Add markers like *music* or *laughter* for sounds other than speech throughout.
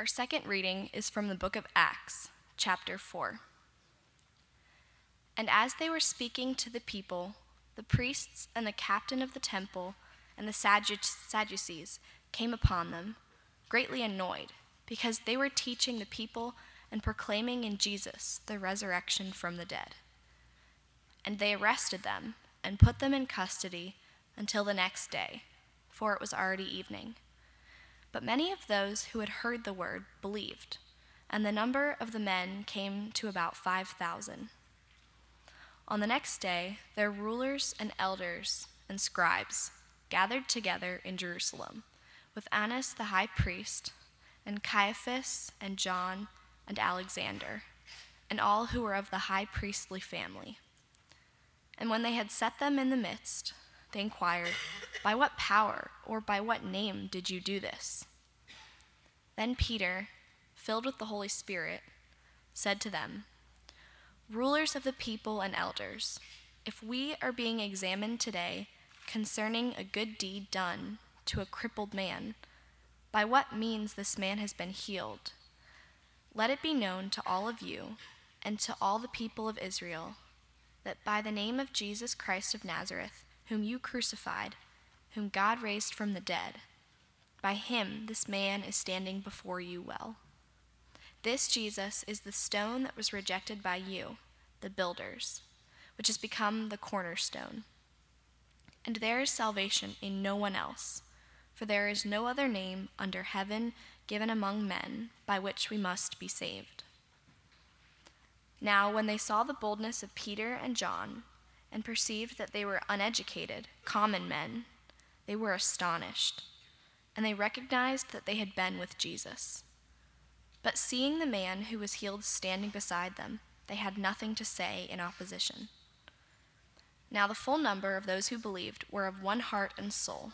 Our second reading is from the book of Acts, chapter 4. And as they were speaking to the people, the priests and the captain of the temple and the Sadducees came upon them, greatly annoyed, because they were teaching the people and proclaiming in Jesus the resurrection from the dead. And they arrested them and put them in custody until the next day, for it was already evening. But many of those who had heard the word believed, and the number of the men came to about 5,000. On the next day, their rulers and elders and scribes gathered together in Jerusalem with Annas the high priest, and Caiaphas, and John, and Alexander, and all who were of the high priestly family. And when they had set them in the midst, they inquired, By what power or by what name did you do this? Then Peter, filled with the Holy Spirit, said to them, Rulers of the people and elders, if we are being examined today concerning a good deed done to a crippled man, by what means this man has been healed, let it be known to all of you and to all the people of Israel that by the name of Jesus Christ of Nazareth, whom you crucified, whom God raised from the dead, by him this man is standing before you well. This Jesus is the stone that was rejected by you, the builders, which has become the cornerstone. And there is salvation in no one else, for there is no other name under heaven given among men by which we must be saved. Now, when they saw the boldness of Peter and John, and perceived that they were uneducated, common men, they were astonished, and they recognized that they had been with Jesus. But seeing the man who was healed standing beside them, they had nothing to say in opposition. Now the full number of those who believed were of one heart and soul,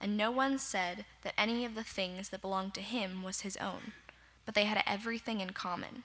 and no one said that any of the things that belonged to him was his own, but they had everything in common.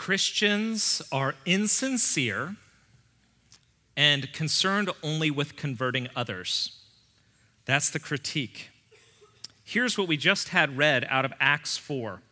Christians are insincere and concerned only with converting others. That's the critique. Here's what we just had read out of Acts 4.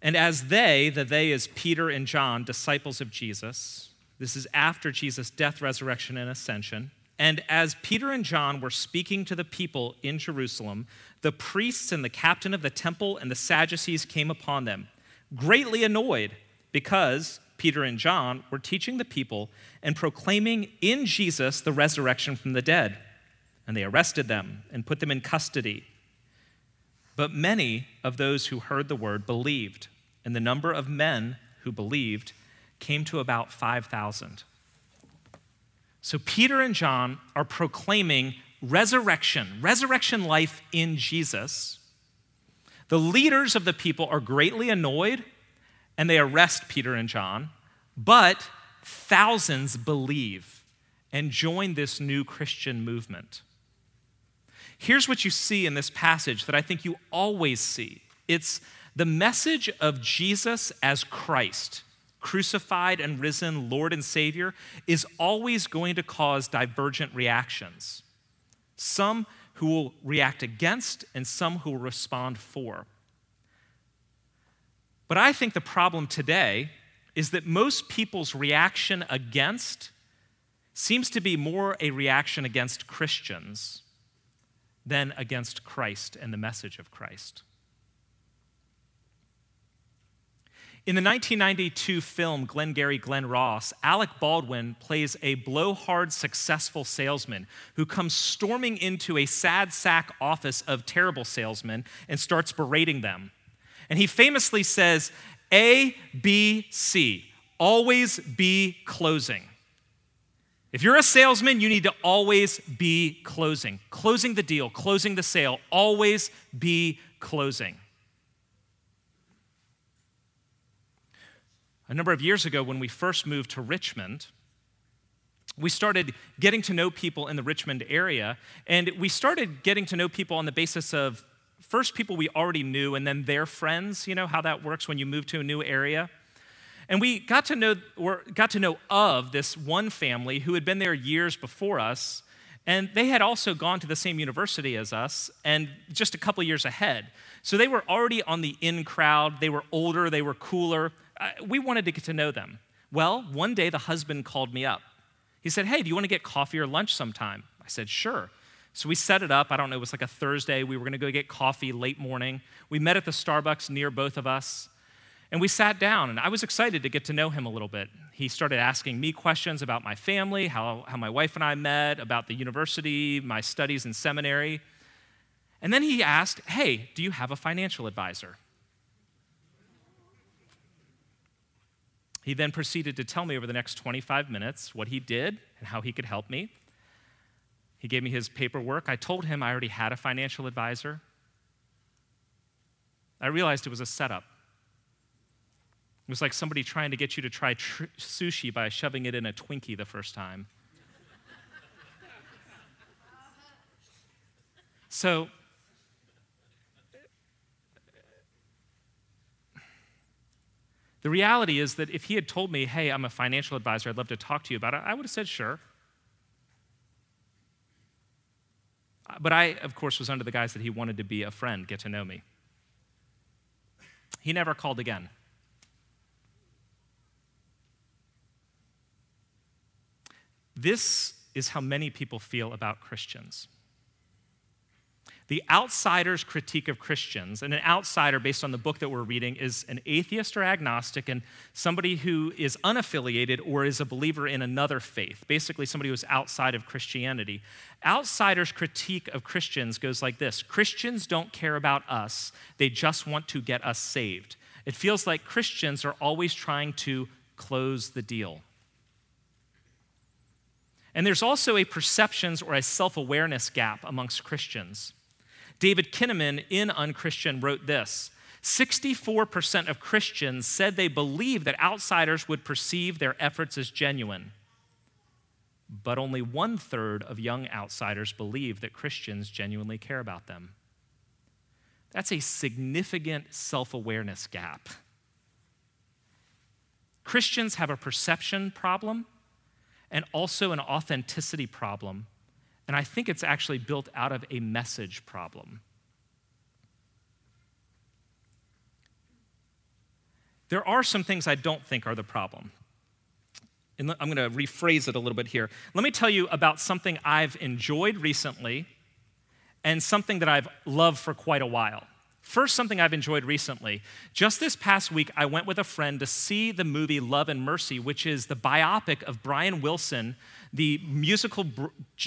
And as they, the they is Peter and John, disciples of Jesus, this is after Jesus' death, resurrection, and ascension. And as Peter and John were speaking to the people in Jerusalem, the priests and the captain of the temple and the Sadducees came upon them greatly annoyed because Peter and John were teaching the people and proclaiming in Jesus the resurrection from the dead. And they arrested them and put them in custody. But many of those who heard the word believed, and the number of men who believed came to about 5,000. So Peter and John are proclaiming resurrection, resurrection life in Jesus. The leaders of the people are greatly annoyed and they arrest Peter and John, but thousands believe and join this new Christian movement. Here's what you see in this passage that I think you always see it's the message of Jesus as Christ, crucified and risen Lord and Savior, is always going to cause divergent reactions. Some who will react against and some who will respond for. But I think the problem today is that most people's reaction against seems to be more a reaction against Christians than against Christ and the message of Christ. In the 1992 film Glengarry Glen Ross, Alec Baldwin plays a blowhard, successful salesman who comes storming into a sad sack office of terrible salesmen and starts berating them. And he famously says, A, B, C, always be closing. If you're a salesman, you need to always be closing. Closing the deal, closing the sale, always be closing. A number of years ago when we first moved to Richmond, we started getting to know people in the Richmond area, and we started getting to know people on the basis of first people we already knew and then their friends, you know how that works when you move to a new area. And we got to know or got to know of this one family who had been there years before us, and they had also gone to the same university as us and just a couple years ahead. So they were already on the in crowd. They were older, they were cooler. We wanted to get to know them. Well, one day the husband called me up. He said, Hey, do you want to get coffee or lunch sometime? I said, Sure. So we set it up. I don't know, it was like a Thursday. We were going to go get coffee late morning. We met at the Starbucks near both of us. And we sat down, and I was excited to get to know him a little bit. He started asking me questions about my family, how, how my wife and I met, about the university, my studies in seminary. And then he asked, Hey, do you have a financial advisor? He then proceeded to tell me over the next 25 minutes what he did and how he could help me. He gave me his paperwork. I told him I already had a financial advisor. I realized it was a setup. It was like somebody trying to get you to try tr- sushi by shoving it in a Twinkie the first time. *laughs* so, the reality is that if he had told me, hey, I'm a financial advisor, I'd love to talk to you about it, I would have said, sure. Uh, but I, of course, was under the guise that he wanted to be a friend, get to know me. He never called again. This is how many people feel about Christians. The outsider's critique of Christians, and an outsider based on the book that we're reading, is an atheist or agnostic and somebody who is unaffiliated or is a believer in another faith, basically, somebody who's outside of Christianity. Outsider's critique of Christians goes like this Christians don't care about us, they just want to get us saved. It feels like Christians are always trying to close the deal. And there's also a perceptions or a self awareness gap amongst Christians. David Kinnaman in Unchristian wrote this 64% of Christians said they believe that outsiders would perceive their efforts as genuine. But only one third of young outsiders believe that Christians genuinely care about them. That's a significant self awareness gap. Christians have a perception problem and also an authenticity problem. And I think it's actually built out of a message problem. There are some things I don't think are the problem. And I'm going to rephrase it a little bit here. Let me tell you about something I've enjoyed recently and something that I've loved for quite a while. First, something I've enjoyed recently. Just this past week, I went with a friend to see the movie Love and Mercy, which is the biopic of Brian Wilson, the musical,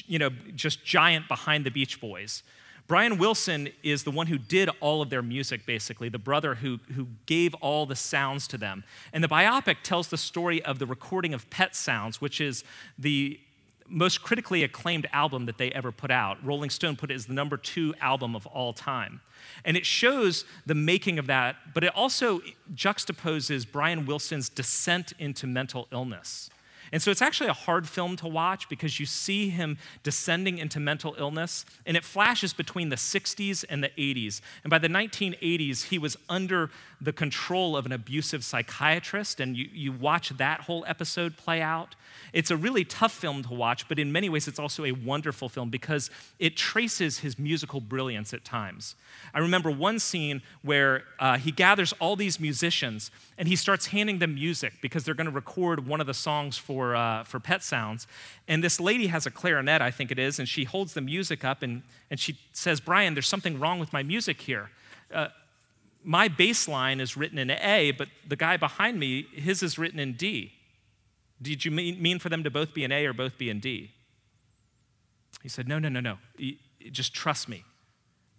you know, just giant behind the Beach Boys. Brian Wilson is the one who did all of their music, basically, the brother who, who gave all the sounds to them. And the biopic tells the story of the recording of Pet Sounds, which is the most critically acclaimed album that they ever put out. Rolling Stone put it as the number two album of all time. And it shows the making of that, but it also juxtaposes Brian Wilson's descent into mental illness. And so it's actually a hard film to watch because you see him descending into mental illness, and it flashes between the 60s and the 80s. And by the 1980s, he was under the control of an abusive psychiatrist, and you, you watch that whole episode play out. It's a really tough film to watch, but in many ways, it's also a wonderful film because it traces his musical brilliance at times. I remember one scene where uh, he gathers all these musicians and he starts handing them music because they're going to record one of the songs for, uh, for Pet Sounds. And this lady has a clarinet, I think it is, and she holds the music up and, and she says, Brian, there's something wrong with my music here. Uh, my bass line is written in A, but the guy behind me, his is written in D. Did you mean for them to both be in A or both be in D? He said, No, no, no, no. Just trust me.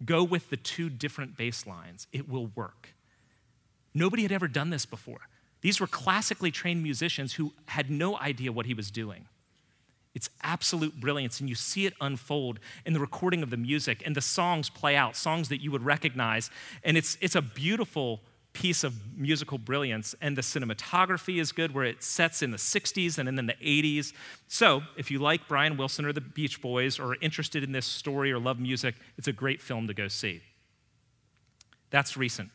Go with the two different bass lines, it will work. Nobody had ever done this before. These were classically trained musicians who had no idea what he was doing. It's absolute brilliance, and you see it unfold in the recording of the music, and the songs play out, songs that you would recognize. And it's, it's a beautiful piece of musical brilliance, and the cinematography is good, where it sets in the 60s and then in the 80s. So, if you like Brian Wilson or the Beach Boys or are interested in this story or love music, it's a great film to go see. That's recent.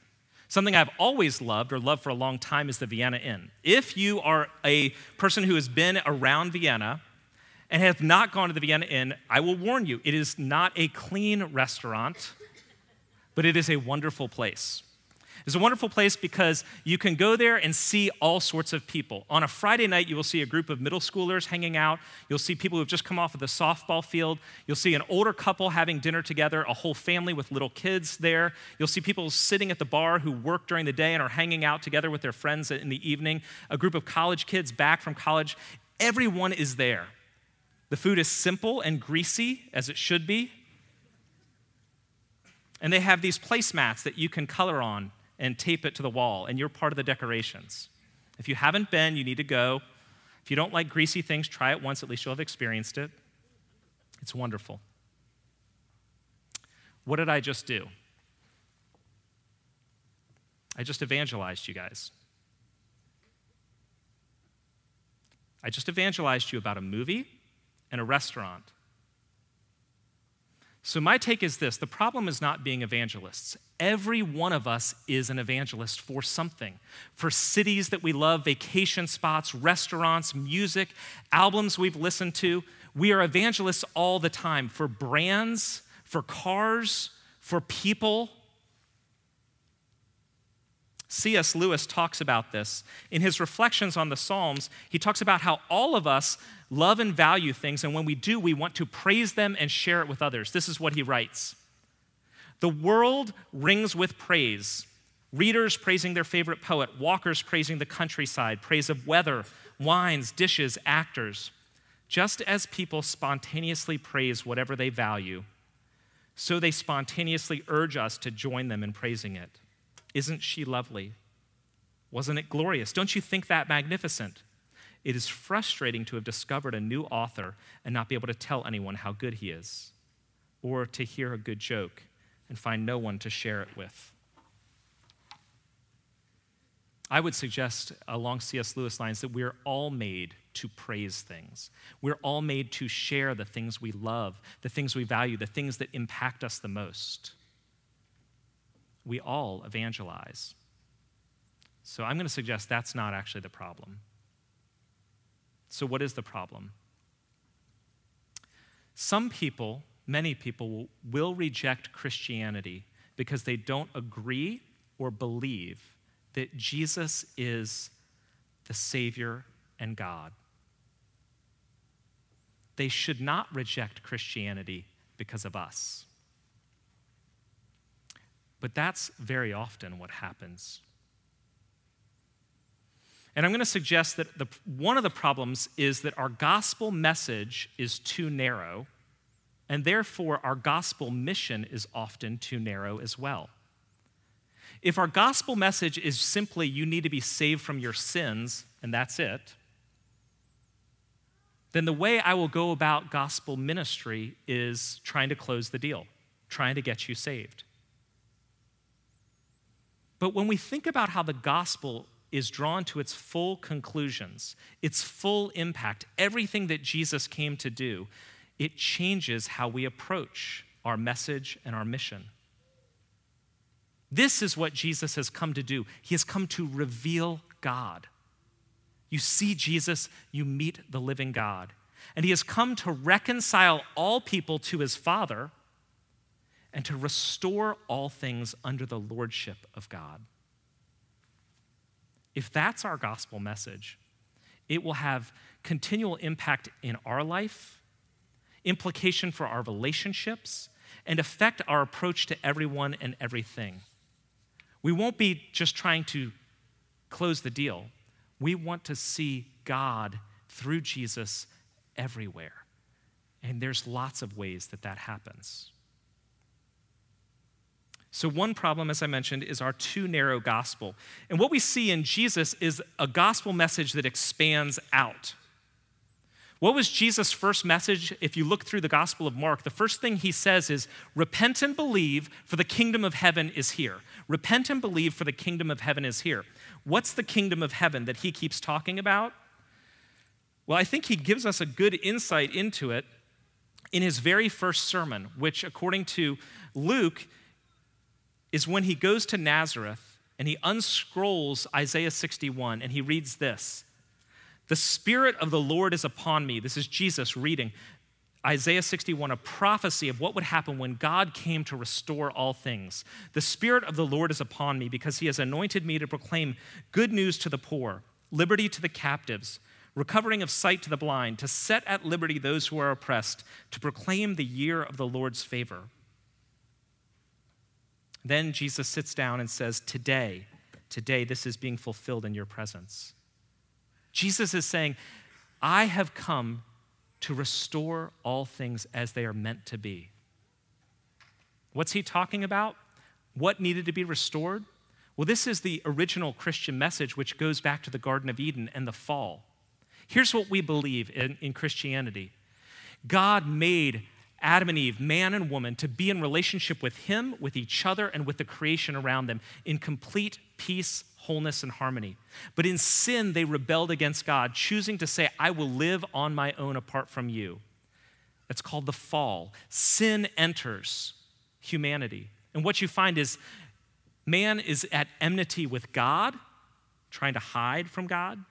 Something I've always loved or loved for a long time is the Vienna Inn. If you are a person who has been around Vienna and have not gone to the Vienna Inn, I will warn you, it is not a clean restaurant, but it is a wonderful place. It's a wonderful place because you can go there and see all sorts of people. On a Friday night, you will see a group of middle schoolers hanging out. You'll see people who've just come off of the softball field. You'll see an older couple having dinner together, a whole family with little kids there. You'll see people sitting at the bar who work during the day and are hanging out together with their friends in the evening, a group of college kids back from college. Everyone is there. The food is simple and greasy, as it should be. And they have these placemats that you can color on and tape it to the wall, and you're part of the decorations. If you haven't been, you need to go. If you don't like greasy things, try it once, at least you'll have experienced it. It's wonderful. What did I just do? I just evangelized you guys. I just evangelized you about a movie and a restaurant so, my take is this the problem is not being evangelists. Every one of us is an evangelist for something for cities that we love, vacation spots, restaurants, music, albums we've listened to. We are evangelists all the time for brands, for cars, for people. C.S. Lewis talks about this. In his reflections on the Psalms, he talks about how all of us love and value things, and when we do, we want to praise them and share it with others. This is what he writes The world rings with praise. Readers praising their favorite poet, walkers praising the countryside, praise of weather, wines, dishes, actors. Just as people spontaneously praise whatever they value, so they spontaneously urge us to join them in praising it. Isn't she lovely? Wasn't it glorious? Don't you think that magnificent? It is frustrating to have discovered a new author and not be able to tell anyone how good he is, or to hear a good joke and find no one to share it with. I would suggest, along C.S. Lewis lines, that we're all made to praise things. We're all made to share the things we love, the things we value, the things that impact us the most. We all evangelize. So I'm going to suggest that's not actually the problem. So, what is the problem? Some people, many people, will reject Christianity because they don't agree or believe that Jesus is the Savior and God. They should not reject Christianity because of us. But that's very often what happens. And I'm going to suggest that the, one of the problems is that our gospel message is too narrow, and therefore our gospel mission is often too narrow as well. If our gospel message is simply you need to be saved from your sins, and that's it, then the way I will go about gospel ministry is trying to close the deal, trying to get you saved. But when we think about how the gospel is drawn to its full conclusions, its full impact, everything that Jesus came to do, it changes how we approach our message and our mission. This is what Jesus has come to do. He has come to reveal God. You see Jesus, you meet the living God. And he has come to reconcile all people to his Father and to restore all things under the lordship of God. If that's our gospel message, it will have continual impact in our life, implication for our relationships, and affect our approach to everyone and everything. We won't be just trying to close the deal. We want to see God through Jesus everywhere. And there's lots of ways that that happens. So, one problem, as I mentioned, is our too narrow gospel. And what we see in Jesus is a gospel message that expands out. What was Jesus' first message? If you look through the Gospel of Mark, the first thing he says is, Repent and believe, for the kingdom of heaven is here. Repent and believe, for the kingdom of heaven is here. What's the kingdom of heaven that he keeps talking about? Well, I think he gives us a good insight into it in his very first sermon, which, according to Luke, is when he goes to Nazareth and he unscrolls Isaiah 61 and he reads this the Spirit of the Lord is upon me. This is Jesus reading Isaiah 61, a prophecy of what would happen when God came to restore all things. The Spirit of the Lord is upon me because he has anointed me to proclaim good news to the poor, liberty to the captives, recovering of sight to the blind, to set at liberty those who are oppressed, to proclaim the year of the Lord's favor. Then Jesus sits down and says, Today, today, this is being fulfilled in your presence. Jesus is saying, I have come to restore all things as they are meant to be. What's he talking about? What needed to be restored? Well, this is the original Christian message, which goes back to the Garden of Eden and the fall. Here's what we believe in, in Christianity God made Adam and Eve, man and woman, to be in relationship with Him, with each other, and with the creation around them in complete peace, wholeness, and harmony. But in sin, they rebelled against God, choosing to say, I will live on my own apart from you. That's called the fall. Sin enters humanity. And what you find is man is at enmity with God, trying to hide from God,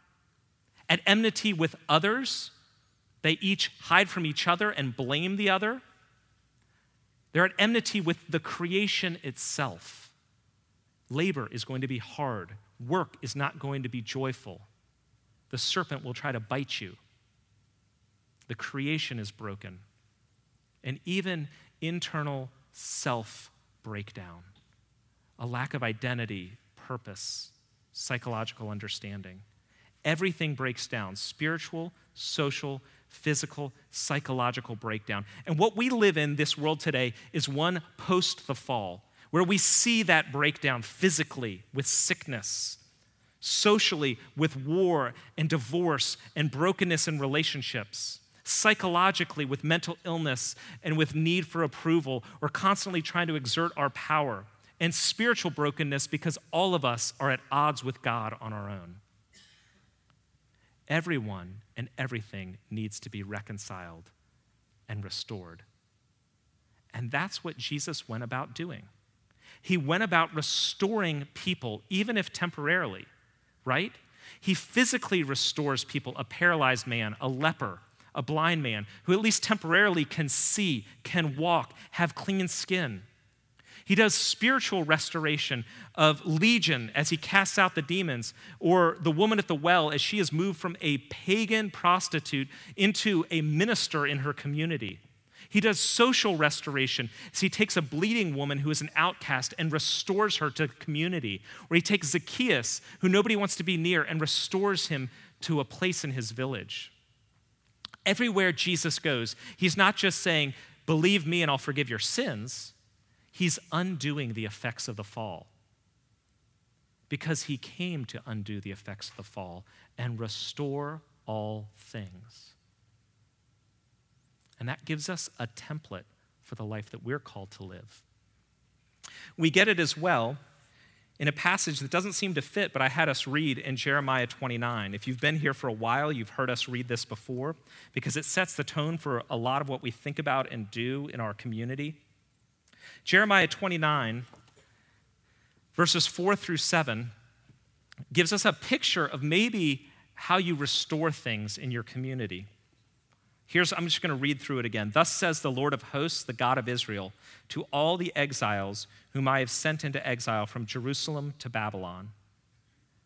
at enmity with others. They each hide from each other and blame the other. They're at enmity with the creation itself. Labor is going to be hard, work is not going to be joyful. The serpent will try to bite you. The creation is broken. And even internal self breakdown, a lack of identity, purpose, psychological understanding. Everything breaks down spiritual, social, physical, psychological breakdown. And what we live in this world today is one post the fall where we see that breakdown physically with sickness, socially with war and divorce and brokenness in relationships, psychologically with mental illness and with need for approval or constantly trying to exert our power, and spiritual brokenness because all of us are at odds with God on our own. Everyone and everything needs to be reconciled and restored. And that's what Jesus went about doing. He went about restoring people, even if temporarily, right? He physically restores people a paralyzed man, a leper, a blind man, who at least temporarily can see, can walk, have clean skin. He does spiritual restoration of Legion as he casts out the demons, or the woman at the well as she is moved from a pagan prostitute into a minister in her community. He does social restoration. So he takes a bleeding woman who is an outcast and restores her to community. Or he takes Zacchaeus, who nobody wants to be near, and restores him to a place in his village. Everywhere Jesus goes, he's not just saying, Believe me and I'll forgive your sins. He's undoing the effects of the fall. Because he came to undo the effects of the fall and restore all things. And that gives us a template for the life that we're called to live. We get it as well in a passage that doesn't seem to fit, but I had us read in Jeremiah 29. If you've been here for a while, you've heard us read this before because it sets the tone for a lot of what we think about and do in our community. Jeremiah 29, verses 4 through 7, gives us a picture of maybe how you restore things in your community. Here's, I'm just going to read through it again. Thus says the Lord of hosts, the God of Israel, to all the exiles whom I have sent into exile from Jerusalem to Babylon.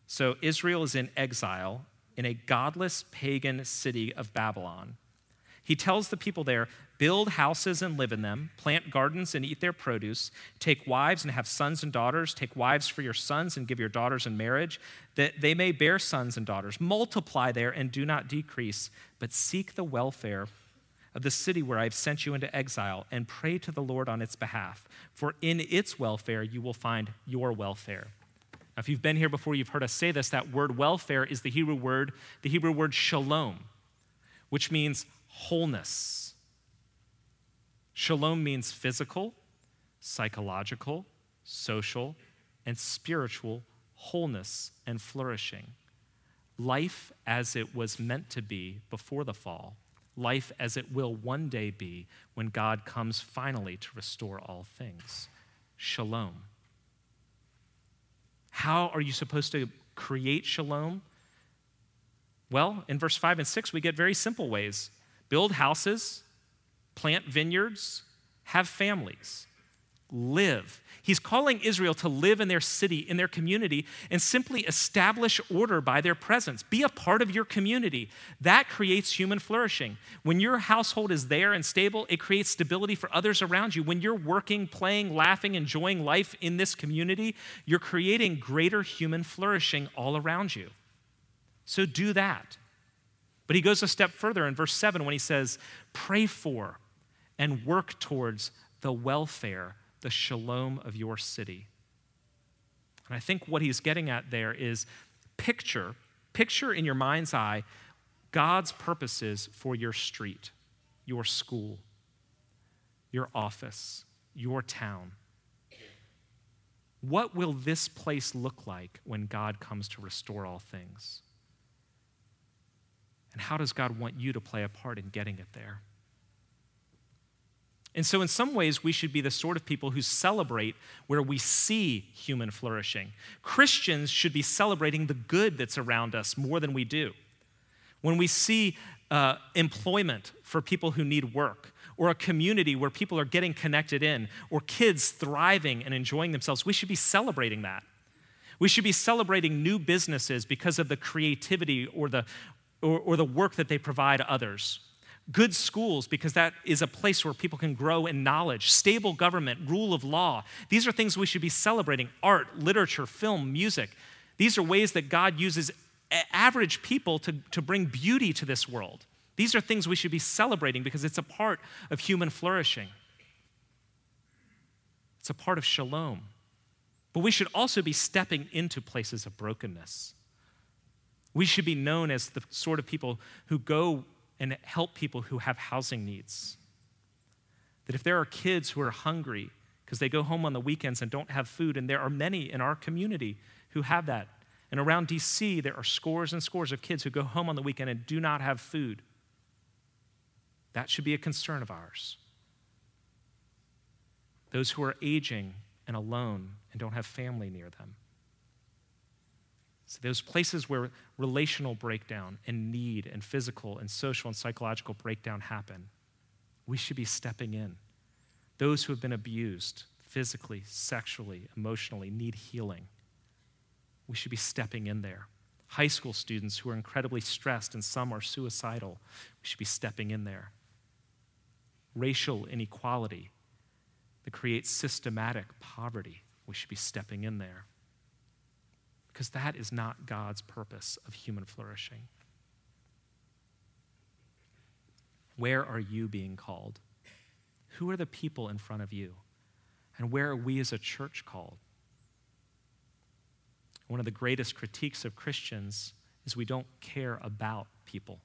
So Israel is in exile in a godless pagan city of Babylon. He tells the people there build houses and live in them, plant gardens and eat their produce, take wives and have sons and daughters, take wives for your sons and give your daughters in marriage, that they may bear sons and daughters. Multiply there and do not decrease, but seek the welfare of the city where I have sent you into exile and pray to the Lord on its behalf, for in its welfare you will find your welfare. Now, if you've been here before, you've heard us say this that word welfare is the Hebrew word, the Hebrew word shalom which means wholeness. Shalom means physical, psychological, social, and spiritual wholeness and flourishing. Life as it was meant to be before the fall, life as it will one day be when God comes finally to restore all things. Shalom. How are you supposed to create shalom? Well, in verse 5 and 6, we get very simple ways build houses, plant vineyards, have families, live. He's calling Israel to live in their city, in their community, and simply establish order by their presence. Be a part of your community. That creates human flourishing. When your household is there and stable, it creates stability for others around you. When you're working, playing, laughing, enjoying life in this community, you're creating greater human flourishing all around you. So do that. But he goes a step further in verse 7 when he says, Pray for and work towards the welfare the shalom of your city. And I think what he's getting at there is picture, picture in your mind's eye God's purposes for your street, your school, your office, your town. What will this place look like when God comes to restore all things? And how does God want you to play a part in getting it there? And so, in some ways, we should be the sort of people who celebrate where we see human flourishing. Christians should be celebrating the good that's around us more than we do. When we see uh, employment for people who need work, or a community where people are getting connected in, or kids thriving and enjoying themselves, we should be celebrating that. We should be celebrating new businesses because of the creativity or the, or, or the work that they provide others good schools because that is a place where people can grow in knowledge, stable government, rule of law. These are things we should be celebrating art, literature, film, music. These are ways that God uses average people to, to bring beauty to this world. These are things we should be celebrating because it's a part of human flourishing. It's a part of shalom. But we should also be stepping into places of brokenness. We should be known as the sort of people who go and help people who have housing needs. That if there are kids who are hungry because they go home on the weekends and don't have food, and there are many in our community who have that. And around DC, there are scores and scores of kids who go home on the weekend and do not have food. That should be a concern of ours. Those who are aging and alone and don't have family near them. So those places where relational breakdown and need and physical and social and psychological breakdown happen, we should be stepping in. Those who have been abused physically, sexually, emotionally need healing. We should be stepping in there. High school students who are incredibly stressed and some are suicidal, we should be stepping in there. Racial inequality that creates systematic poverty, we should be stepping in there because that is not God's purpose of human flourishing. Where are you being called? Who are the people in front of you? And where are we as a church called? One of the greatest critiques of Christians is we don't care about people.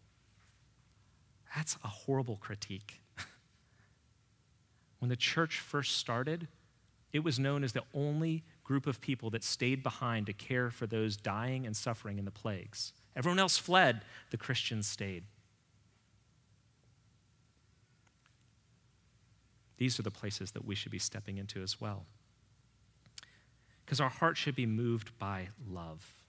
That's a horrible critique. *laughs* when the church first started, it was known as the only group of people that stayed behind to care for those dying and suffering in the plagues. Everyone else fled, the Christians stayed. These are the places that we should be stepping into as well. Because our heart should be moved by love.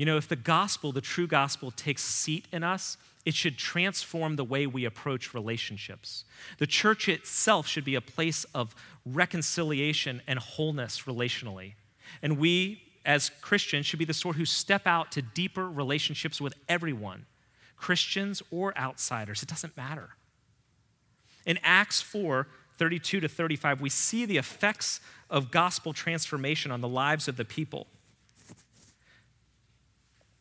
You know, if the gospel, the true gospel, takes seat in us, it should transform the way we approach relationships. The church itself should be a place of reconciliation and wholeness relationally. And we, as Christians, should be the sort who step out to deeper relationships with everyone, Christians or outsiders. It doesn't matter. In Acts 4, 32 to 35, we see the effects of gospel transformation on the lives of the people.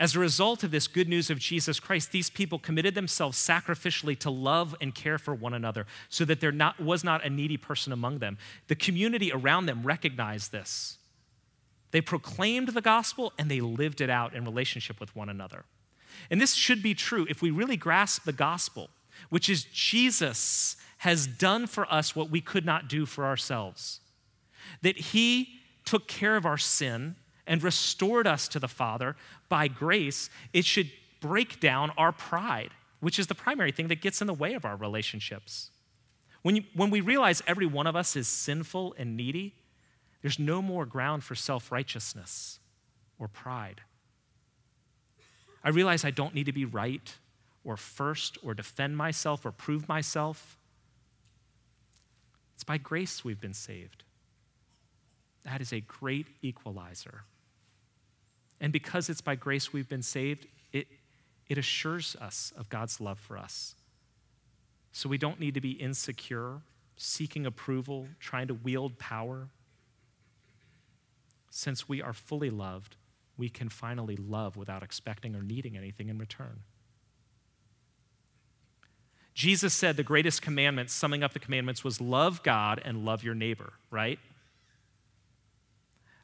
As a result of this good news of Jesus Christ, these people committed themselves sacrificially to love and care for one another so that there not, was not a needy person among them. The community around them recognized this. They proclaimed the gospel and they lived it out in relationship with one another. And this should be true if we really grasp the gospel, which is Jesus has done for us what we could not do for ourselves. That he took care of our sin and restored us to the Father by grace, it should break down our pride, which is the primary thing that gets in the way of our relationships. When, you, when we realize every one of us is sinful and needy, there's no more ground for self righteousness or pride. I realize I don't need to be right or first or defend myself or prove myself. It's by grace we've been saved. That is a great equalizer. And because it's by grace we've been saved, it, it assures us of God's love for us. So we don't need to be insecure, seeking approval, trying to wield power. Since we are fully loved, we can finally love without expecting or needing anything in return. Jesus said the greatest commandment, summing up the commandments, was love God and love your neighbor, right?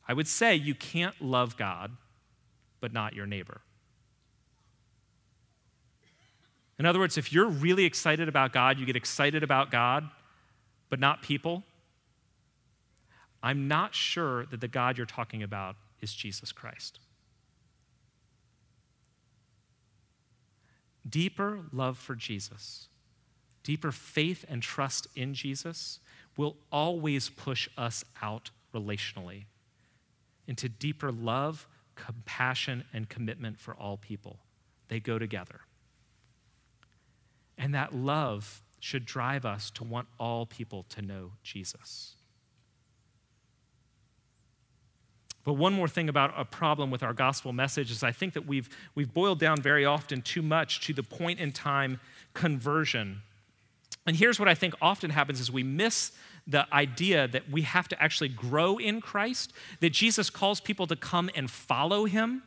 I would say you can't love God but not your neighbor. In other words, if you're really excited about God, you get excited about God, but not people, I'm not sure that the God you're talking about is Jesus Christ. Deeper love for Jesus, deeper faith and trust in Jesus will always push us out relationally into deeper love compassion and commitment for all people. They go together. And that love should drive us to want all people to know Jesus. But one more thing about a problem with our gospel message is I think that we've, we've boiled down very often too much to the point in time conversion. And here's what I think often happens is we miss the idea that we have to actually grow in Christ, that Jesus calls people to come and follow him,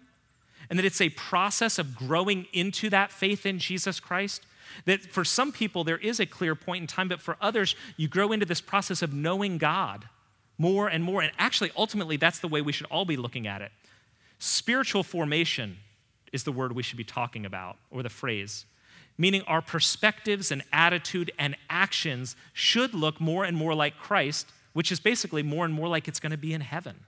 and that it's a process of growing into that faith in Jesus Christ. That for some people, there is a clear point in time, but for others, you grow into this process of knowing God more and more. And actually, ultimately, that's the way we should all be looking at it. Spiritual formation is the word we should be talking about, or the phrase meaning our perspectives and attitude and actions should look more and more like Christ, which is basically more and more like it's going to be in heaven.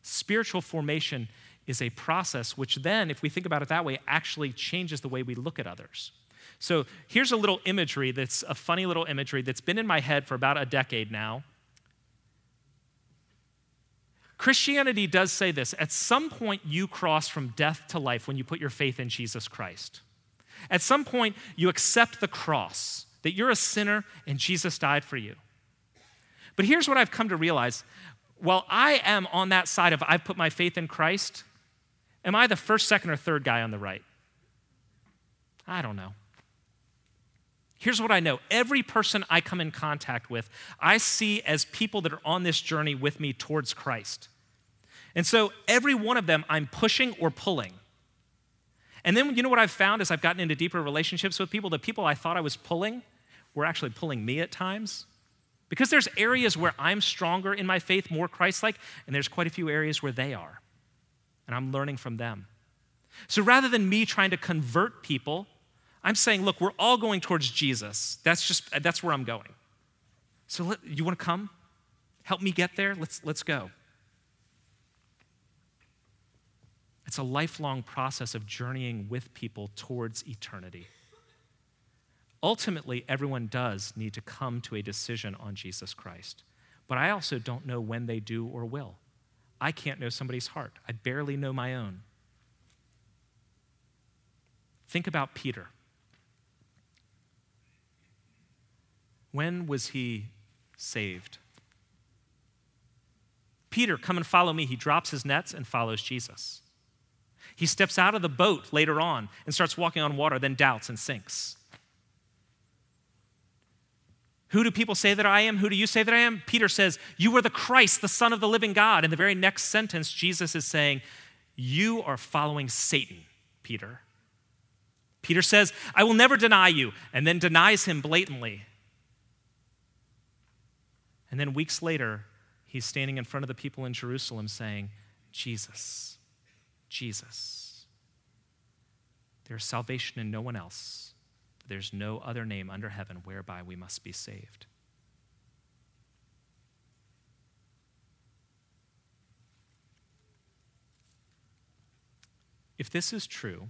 Spiritual formation is a process which then, if we think about it that way, actually changes the way we look at others. So here's a little imagery that's a funny little imagery that's been in my head for about a decade now. Christianity does say this at some point, you cross from death to life when you put your faith in Jesus Christ. At some point, you accept the cross, that you're a sinner and Jesus died for you. But here's what I've come to realize while I am on that side of I've put my faith in Christ, am I the first, second, or third guy on the right? I don't know. Here's what I know every person I come in contact with, I see as people that are on this journey with me towards Christ. And so every one of them I'm pushing or pulling. And then you know what I've found as I've gotten into deeper relationships with people, the people I thought I was pulling were actually pulling me at times. Because there's areas where I'm stronger in my faith, more Christ like, and there's quite a few areas where they are. And I'm learning from them. So rather than me trying to convert people, I'm saying, look, we're all going towards Jesus. That's just, that's where I'm going. So let, you want to come? Help me get there? Let's, let's go. It's a lifelong process of journeying with people towards eternity. Ultimately, everyone does need to come to a decision on Jesus Christ. But I also don't know when they do or will. I can't know somebody's heart, I barely know my own. Think about Peter. When was he saved? Peter, come and follow me. He drops his nets and follows Jesus. He steps out of the boat later on and starts walking on water, then doubts and sinks. Who do people say that I am? Who do you say that I am? Peter says, You are the Christ, the Son of the living God. In the very next sentence, Jesus is saying, You are following Satan, Peter. Peter says, I will never deny you, and then denies him blatantly. And then weeks later, he's standing in front of the people in Jerusalem saying, Jesus, Jesus. There's salvation in no one else. There's no other name under heaven whereby we must be saved. If this is true,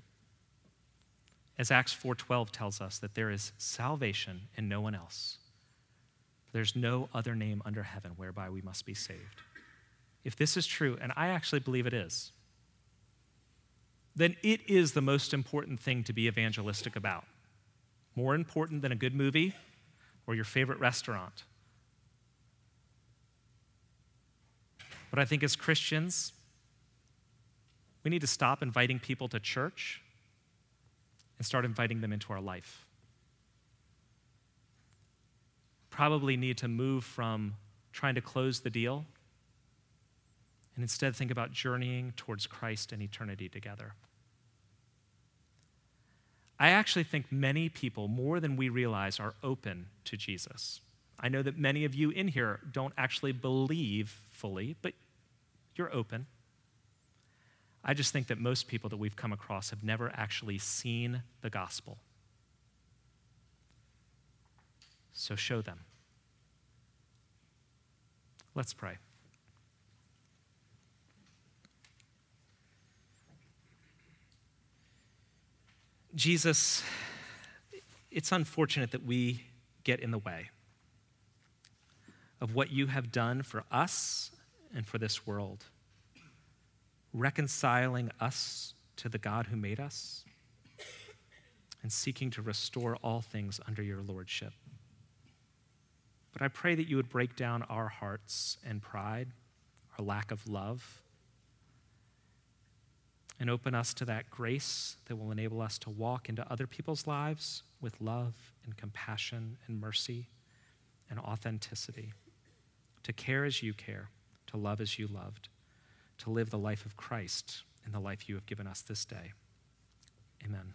as Acts 4:12 tells us that there is salvation in no one else. There's no other name under heaven whereby we must be saved. If this is true, and I actually believe it is, then it is the most important thing to be evangelistic about. More important than a good movie or your favorite restaurant. But I think as Christians, we need to stop inviting people to church and start inviting them into our life. Probably need to move from trying to close the deal and instead think about journeying towards Christ and eternity together. I actually think many people, more than we realize, are open to Jesus. I know that many of you in here don't actually believe fully, but you're open. I just think that most people that we've come across have never actually seen the gospel. So show them. Let's pray. Jesus, it's unfortunate that we get in the way of what you have done for us and for this world reconciling us to the God who made us, and seeking to restore all things under your lordship. But I pray that you would break down our hearts and pride, our lack of love, and open us to that grace that will enable us to walk into other people's lives with love and compassion and mercy and authenticity, to care as you care, to love as you loved to live the life of Christ in the life you have given us this day. Amen.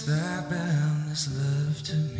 That boundless love to me.